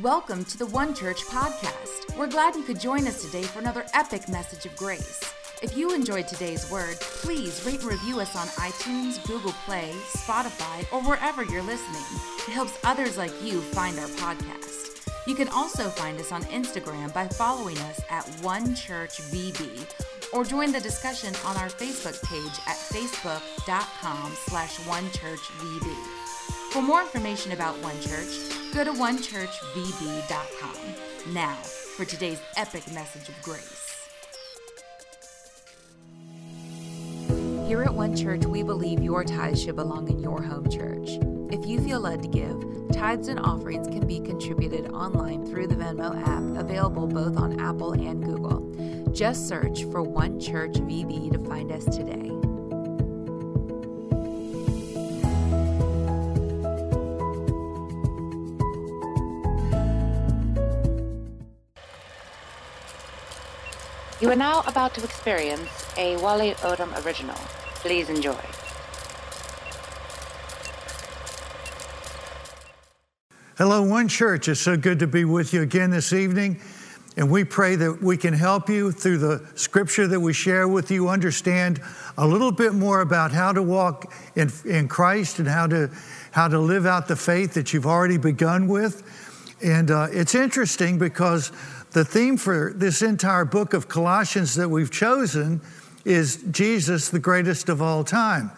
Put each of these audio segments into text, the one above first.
Welcome to the One Church podcast. We're glad you could join us today for another epic message of grace. If you enjoyed today's word, please rate and review us on iTunes, Google Play, Spotify, or wherever you're listening. It helps others like you find our podcast. You can also find us on Instagram by following us at One Church VB or join the discussion on our Facebook page at facebook.com slash onechurchvb. For more information about One Church, go to onechurchvb.com. Now, for today's epic message of grace. Here at One Church, we believe your tithes should belong in your home church. If you feel led to give, tithes and offerings can be contributed online through the Venmo app, available both on Apple and Google. Just search for One Church VB to find us today. Are now about to experience a Wally Odom original. Please enjoy. Hello, One Church. It's so good to be with you again this evening. And we pray that we can help you through the scripture that we share with you understand a little bit more about how to walk in, in Christ and how to, how to live out the faith that you've already begun with. And uh, it's interesting because the theme for this entire book of Colossians that we've chosen is Jesus, the greatest of all time.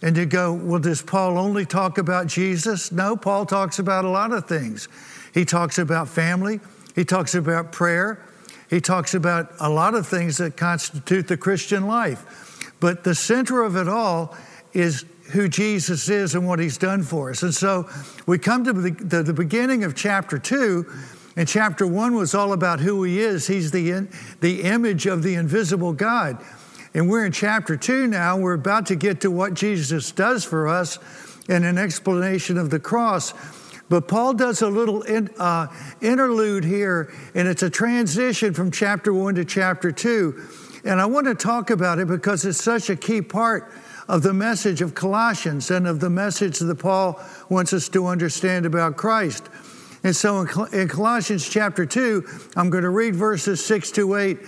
And you go, well, does Paul only talk about Jesus? No, Paul talks about a lot of things. He talks about family, he talks about prayer, he talks about a lot of things that constitute the Christian life. But the center of it all is who Jesus is and what he's done for us. And so we come to the, the beginning of chapter two, and chapter one was all about who he is. He's the, the image of the invisible God. And we're in chapter two now. We're about to get to what Jesus does for us in an explanation of the cross. But Paul does a little in, uh, interlude here, and it's a transition from chapter one to chapter two. And I want to talk about it because it's such a key part of the message of Colossians and of the message that Paul wants us to understand about Christ. And so in, Colossians chapter 2, I'm going to read verses 6 to 8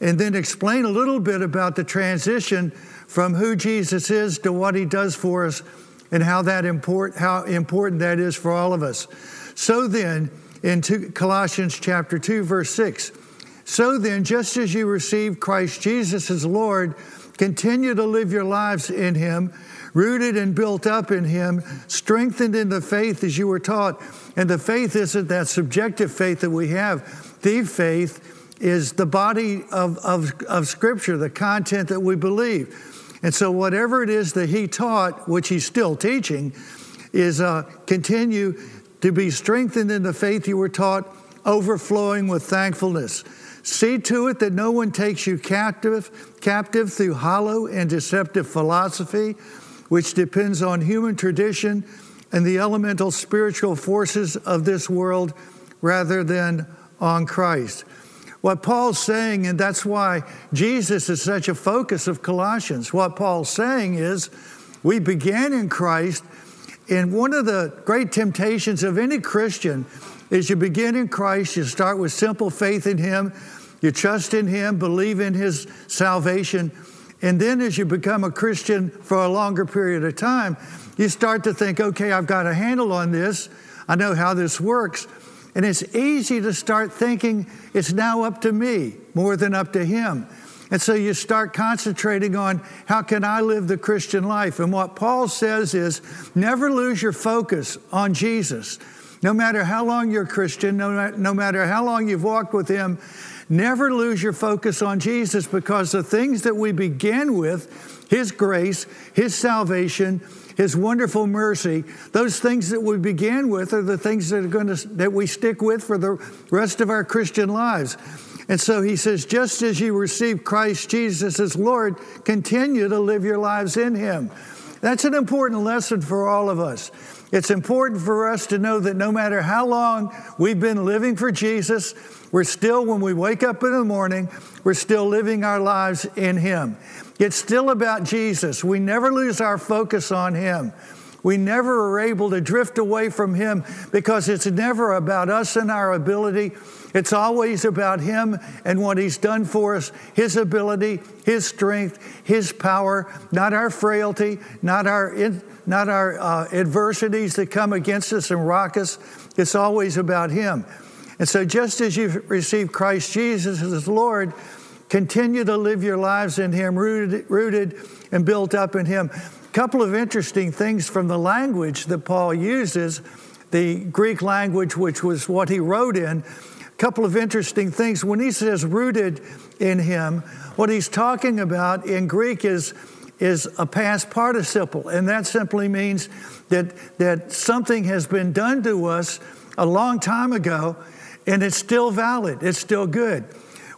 and then explain a little bit about the transition from who Jesus is to what he does for us and how that import, how important that is for all of us. So then, in two, Colossians chapter 2 verse 6, so then just as you received Christ Jesus as Lord, continue to live your lives in him, rooted and built up in him, strengthened in the faith as you were taught. And the faith isn't that subjective faith that we have. The faith is the body of, of, of Scripture, the content that we believe. And so, whatever it is that he taught, which he's still teaching, is uh, continue to be strengthened in the faith you were taught, overflowing with thankfulness. See to it that no one takes you captive, captive through hollow and deceptive philosophy, which depends on human tradition and the elemental spiritual forces of this world rather than on Christ. What Paul's saying, and that's why Jesus is such a focus of Colossians, what Paul's saying is we began in Christ, and one of the great temptations of any Christian is you begin in Christ, you start with simple faith in Him, you trust in Him, believe in His salvation, and then as you become a Christian for a longer period of time, you start to think, okay, I've got a handle on this, I know how this works. And it's easy to start thinking it's now up to me more than up to him. And so you start concentrating on how can I live the Christian life? And what Paul says is never lose your focus on Jesus. No matter how long you're Christian, no, no matter how long you've walked with him, never lose your focus on Jesus because the things that we begin with, his grace, his salvation, his wonderful mercy, those things that we began with are the things that are going to that we stick with for the rest of our Christian lives. And so he says, just as you receive Christ Jesus as Lord, continue to live your lives in him. That's an important lesson for all of us. It's important for us to know that no matter how long we've been living for Jesus, we're still, when we wake up in the morning, we're still living our lives in Him. It's still about Jesus. We never lose our focus on Him. We never are able to drift away from Him because it's never about us and our ability. It's always about Him and what He's done for us, His ability, His strength, His power, not our frailty, not our, not our uh, adversities that come against us and rock us. It's always about Him. And so, just as you've received Christ Jesus as Lord, continue to live your lives in Him, rooted, rooted and built up in Him A couple of interesting things from the language that Paul uses, the Greek language, which was what he wrote in. A couple of interesting things. When he says rooted in him, what he's talking about in Greek is, is a past participle, and that simply means that, that something has been done to us a long time ago, and it's still valid, it's still good.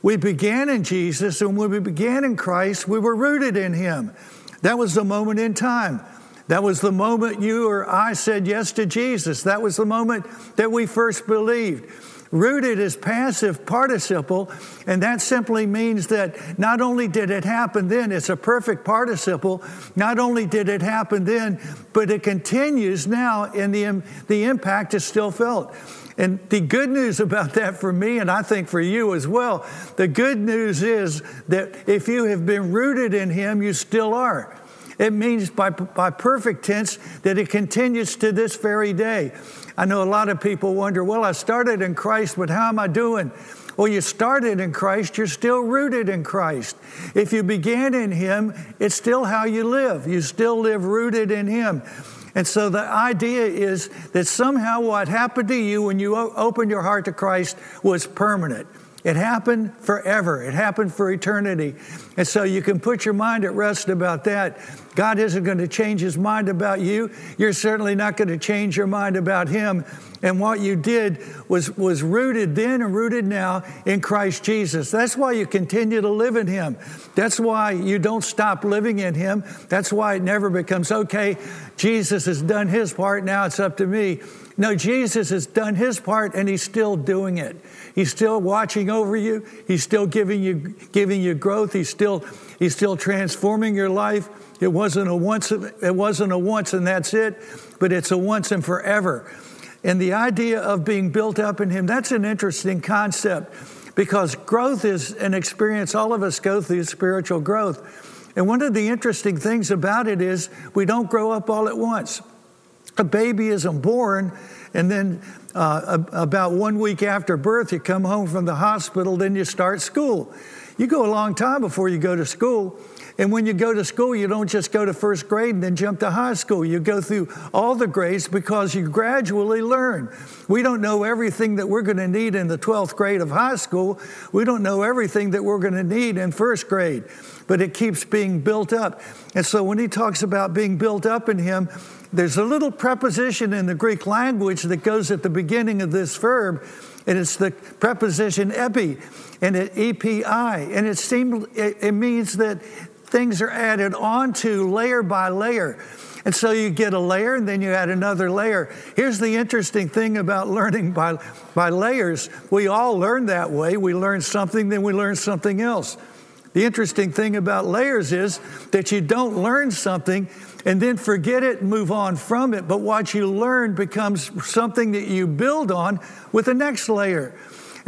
We began in Jesus, and when we began in Christ, we were rooted in him. That was the moment in time. That was the moment you or I said yes to Jesus. That was the moment that we first believed. Rooted is passive participle, and that simply means that not only did it happen then, it's a perfect participle, not only did it happen then, but it continues now, and the, the impact is still felt. And the good news about that for me, and I think for you as well, the good news is that if you have been rooted in Him, you still are. It means by, by perfect tense that it continues to this very day. I know a lot of people wonder, well, I started in Christ, but how am I doing? Well, you started in Christ, you're still rooted in Christ. If you began in Him, it's still how you live. You still live rooted in Him. And so the idea is that somehow what happened to you when you opened your heart to Christ was permanent. It happened forever. It happened for eternity. And so you can put your mind at rest about that. God isn't going to change his mind about you. You're certainly not going to change your mind about him. And what you did was, was rooted then and rooted now in Christ Jesus. That's why you continue to live in him. That's why you don't stop living in him. That's why it never becomes, okay, Jesus has done his part, now it's up to me. No, Jesus has done his part and he's still doing it. He's still watching over you. He's still giving you giving you growth. He's still he's still transforming your life. It wasn't a once it wasn't a once and that's it, but it's a once and forever. And the idea of being built up in him, that's an interesting concept because growth is an experience all of us go through spiritual growth. And one of the interesting things about it is we don't grow up all at once a baby isn't born and then uh, about one week after birth you come home from the hospital then you start school. You go a long time before you go to school and when you go to school, you don't just go to first grade and then jump to high school. You go through all the grades because you gradually learn. We don't know everything that we're going to need in the 12th grade of high school. We don't know everything that we're going to need in first grade, but it keeps being built up. And so when he talks about being built up in him, there's a little preposition in the Greek language that goes at the beginning of this verb, and it's the preposition epi, and it epi, and it seems it, it means that things are added onto layer by layer. And so you get a layer and then you add another layer. Here's the interesting thing about learning by, by layers. We all learn that way. We learn something, then we learn something else. The interesting thing about layers is that you don't learn something and then forget it and move on from it, but what you learn becomes something that you build on with the next layer.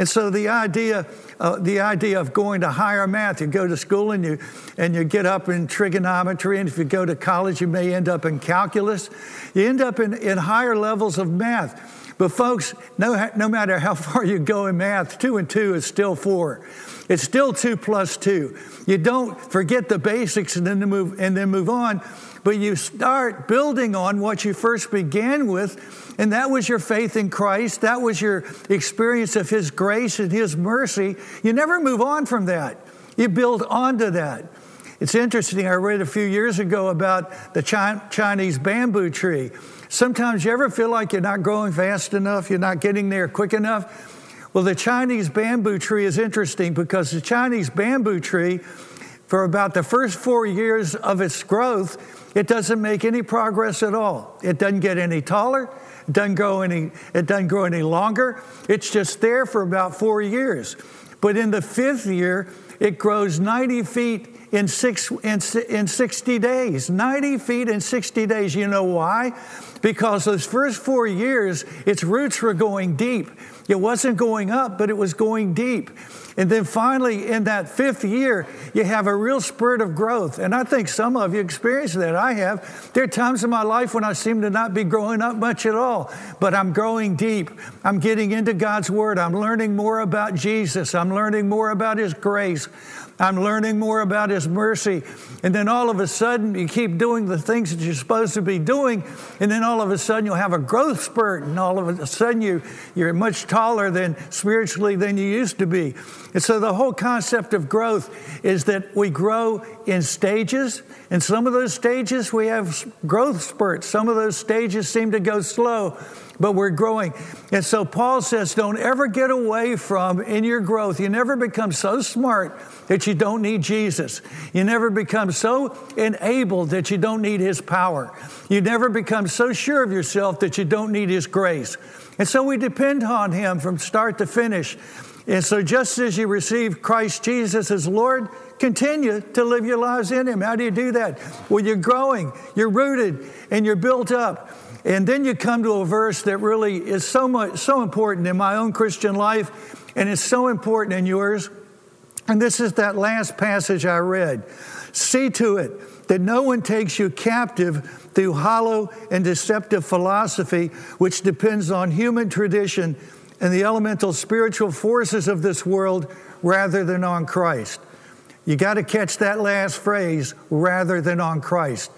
And so the idea, uh, the idea of going to higher math, you go to school and you, and you get up in trigonometry, and if you go to college, you may end up in calculus. You end up in, in higher levels of math. But folks, no, no matter how far you go in math, two and two is still four. It's still two plus two. You don't forget the basics and then move and then move on but you start building on what you first began with, and that was your faith in Christ. That was your experience of His grace and His mercy. You never move on from that, you build onto that. It's interesting, I read a few years ago about the Chinese bamboo tree. Sometimes you ever feel like you're not growing fast enough, you're not getting there quick enough. Well, the Chinese bamboo tree is interesting because the Chinese bamboo tree, for about the first four years of its growth, it doesn't make any progress at all. It doesn't get any taller. It doesn't grow any, it doesn't grow any longer. It's just there for about four years. But in the fifth year, it grows 90 feet in, six, in, in 60 days. 90 feet in 60 days. You know why? Because those first four years, its roots were going deep. It wasn't going up, but it was going deep. And then finally, in that fifth year, you have a real spurt of growth. And I think some of you experience that. I have. There are times in my life when I seem to not be growing up much at all, but I'm growing deep. I'm getting into God's Word. I'm learning more about Jesus. I'm learning more about His grace. I'm learning more about His mercy. And then all of a sudden, you keep doing the things that you're supposed to be doing. And then all of a sudden, you'll have a growth spurt. And all of a sudden, you, you're much taller than spiritually than you used to be. And so the whole concept of growth is that we grow in stages. And some of those stages, we have growth spurts. Some of those stages seem to go slow but we're growing. And so Paul says, don't ever get away from in your growth. You never become so smart that you don't need Jesus. You never become so enabled that you don't need his power. You never become so sure of yourself that you don't need his grace. And so we depend on him from start to finish. And so just as you receive Christ Jesus as Lord, continue to live your lives in him. How do you do that? Well, you're growing, you're rooted, and you're built up. And then you come to a verse that really is so much so important in my own Christian life and it's so important in yours. And this is that last passage I read. See to it that no one takes you captive through hollow and deceptive philosophy, which depends on human tradition and the elemental spiritual forces of this world rather than on Christ. You got to catch that last phrase, rather than on Christ.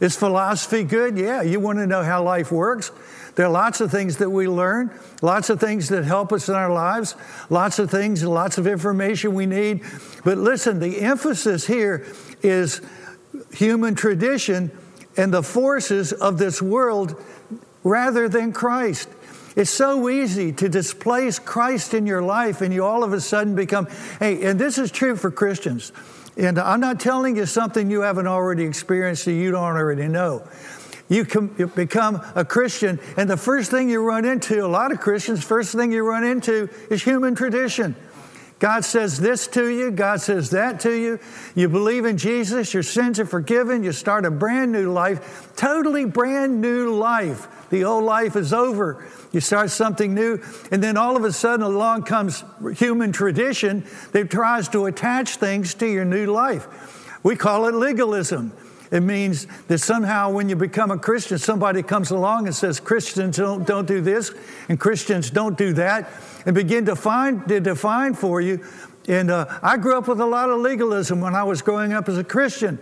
Is philosophy good? Yeah, you want to know how life works. There are lots of things that we learn, lots of things that help us in our lives, lots of things, lots of information we need. But listen, the emphasis here is human tradition and the forces of this world rather than Christ. It's so easy to displace Christ in your life and you all of a sudden become, hey, and this is true for Christians. And I'm not telling you something you haven't already experienced that you don't already know. You, you become a Christian, and the first thing you run into, a lot of Christians, first thing you run into is human tradition. God says this to you, God says that to you. You believe in Jesus, your sins are forgiven, you start a brand new life, totally brand new life. The old life is over. You start something new, and then all of a sudden along comes human tradition that tries to attach things to your new life. We call it legalism. It means that somehow when you become a Christian, somebody comes along and says, Christians don't, don't do this and Christians don't do that, and begin to, find, to define for you. And uh, I grew up with a lot of legalism when I was growing up as a Christian.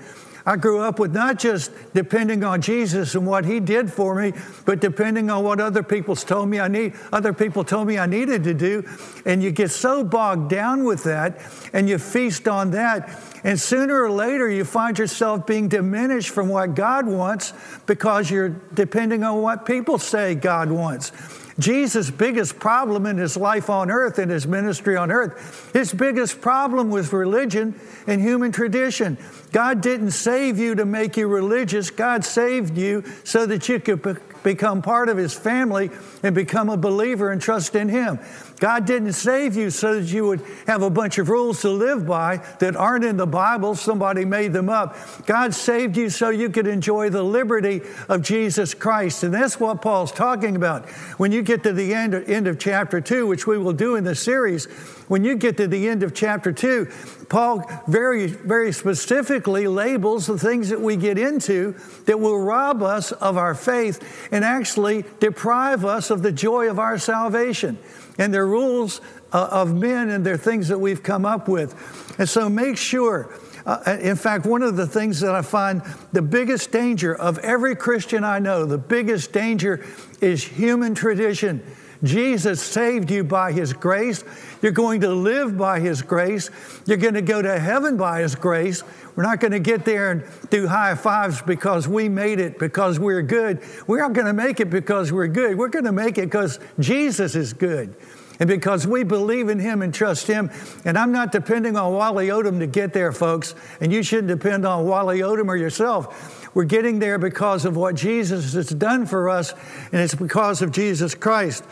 I grew up with not just depending on Jesus and what He did for me, but depending on what other people told me I need, other people told me I needed to do. And you get so bogged down with that, and you feast on that. And sooner or later, you find yourself being diminished from what God wants because you're depending on what people say God wants. Jesus' biggest problem in his life on earth and his ministry on earth, his biggest problem was religion and human tradition. God didn't save you to make you religious. God saved you so that you could become part of his family and become a believer and trust in him. God didn't save you so that you would have a bunch of rules to live by that aren't in the Bible. Somebody made them up. God saved you so you could enjoy the liberty of Jesus Christ. And that's what Paul's talking about. When you get to the end, end of chapter 2, which we will do in this series, when you get to the end of chapter 2, Paul very, very specifically labels the things that we get into that will rob us of our faith and actually deprive us of the joy of our salvation and they're rules uh, of men and they're things that we've come up with. And so make sure. Uh, in fact, one of the things that I find the biggest danger of every Christian I know, the biggest danger is human tradition. Jesus saved you by His grace. You're going to live by His grace. You're going to go to heaven by His grace. We're not going to get there and do high fives because we made it, because we're good. We're not going to make it because we're good. We're going to make it because Jesus is good and because we believe in Him and trust Him. And I'm not depending on Wally Odom to get there, folks, and you shouldn't depend on Wally Odom or yourself. We're getting there because of what Jesus has done for us, and it's because of Jesus Christ.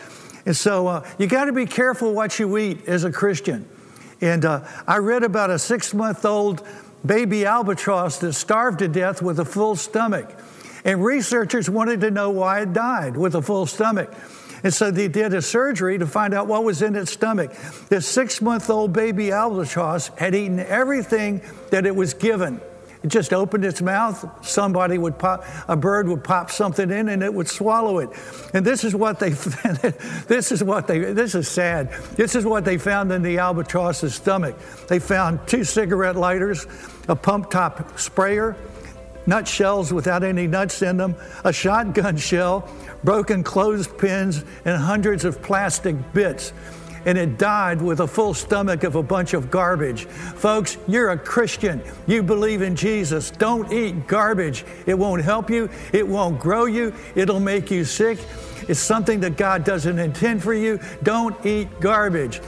And so uh, you got to be careful what you eat as a Christian. And uh, I read about a six month old baby albatross that starved to death with a full stomach. And researchers wanted to know why it died with a full stomach. And so they did a surgery to find out what was in its stomach. This six month old baby albatross had eaten everything that it was given. It just opened its mouth, somebody would pop, a bird would pop something in and it would swallow it. And this is what they, this is what they, this is sad. This is what they found in the albatross's stomach. They found two cigarette lighters, a pump top sprayer, nut shells without any nuts in them, a shotgun shell, broken clothespins, and hundreds of plastic bits and it died with a full stomach of a bunch of garbage. Folks, you're a Christian. You believe in Jesus. Don't eat garbage. It won't help you, it won't grow you, it'll make you sick. It's something that God doesn't intend for you. Don't eat garbage.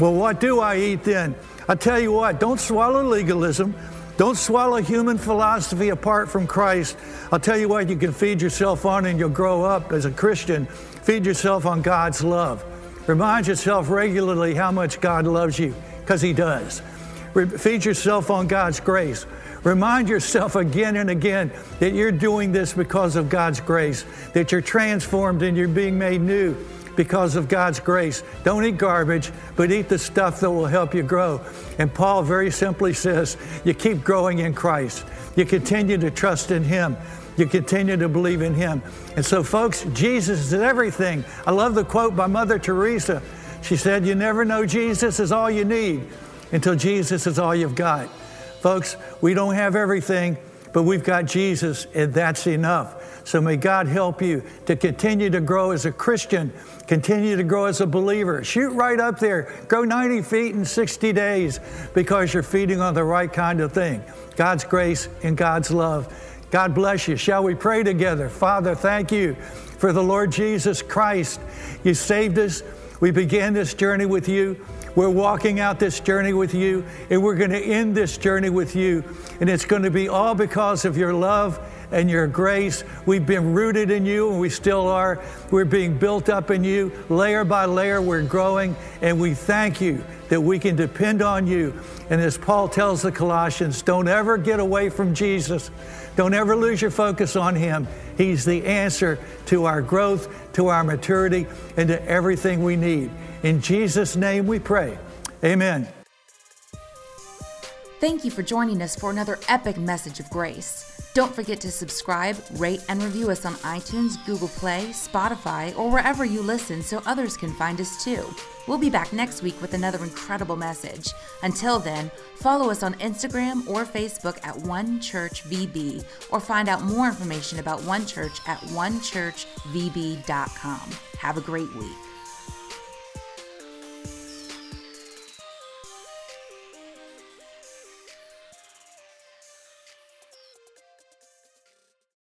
Well, what do I eat then? I tell you what, don't swallow legalism. Don't swallow human philosophy apart from Christ. I'll tell you what, you can feed yourself on and you'll grow up as a Christian. Feed yourself on God's love. Remind yourself regularly how much God loves you, because He does. Feed yourself on God's grace. Remind yourself again and again that you're doing this because of God's grace, that you're transformed and you're being made new because of God's grace. Don't eat garbage, but eat the stuff that will help you grow. And Paul very simply says, you keep growing in Christ. You continue to trust in Him you continue to believe in Him. And so, folks, Jesus is everything. I love the quote by Mother Teresa. She said, You never know Jesus is all you need until Jesus is all you've got. Folks, we don't have everything, but we've got Jesus, and that's enough. So may God help you to continue to grow as a Christian, continue to grow as a believer. Shoot right up there, grow 90 feet in 60 days because you're feeding on the right kind of thing God's grace and God's love. God bless you. Shall we pray together? Father, thank you for the Lord Jesus Christ. You saved us. We began this journey with you. We're walking out this journey with you, and we're going to end this journey with you. And it's going to be all because of your love and your grace. We've been rooted in you, and we still are. We're being built up in you. Layer by layer, we're growing, and we thank you that we can depend on you. And as Paul tells the Colossians, don't ever get away from Jesus. Don't ever lose your focus on Him. He's the answer to our growth, to our maturity, and to everything we need. In Jesus' name we pray. Amen. Thank you for joining us for another epic message of grace. Don't forget to subscribe, rate, and review us on iTunes, Google Play, Spotify, or wherever you listen so others can find us too. We'll be back next week with another incredible message. Until then, follow us on Instagram or Facebook at One Church VB, or find out more information about One Church at onechurchvb.com. Have a great week.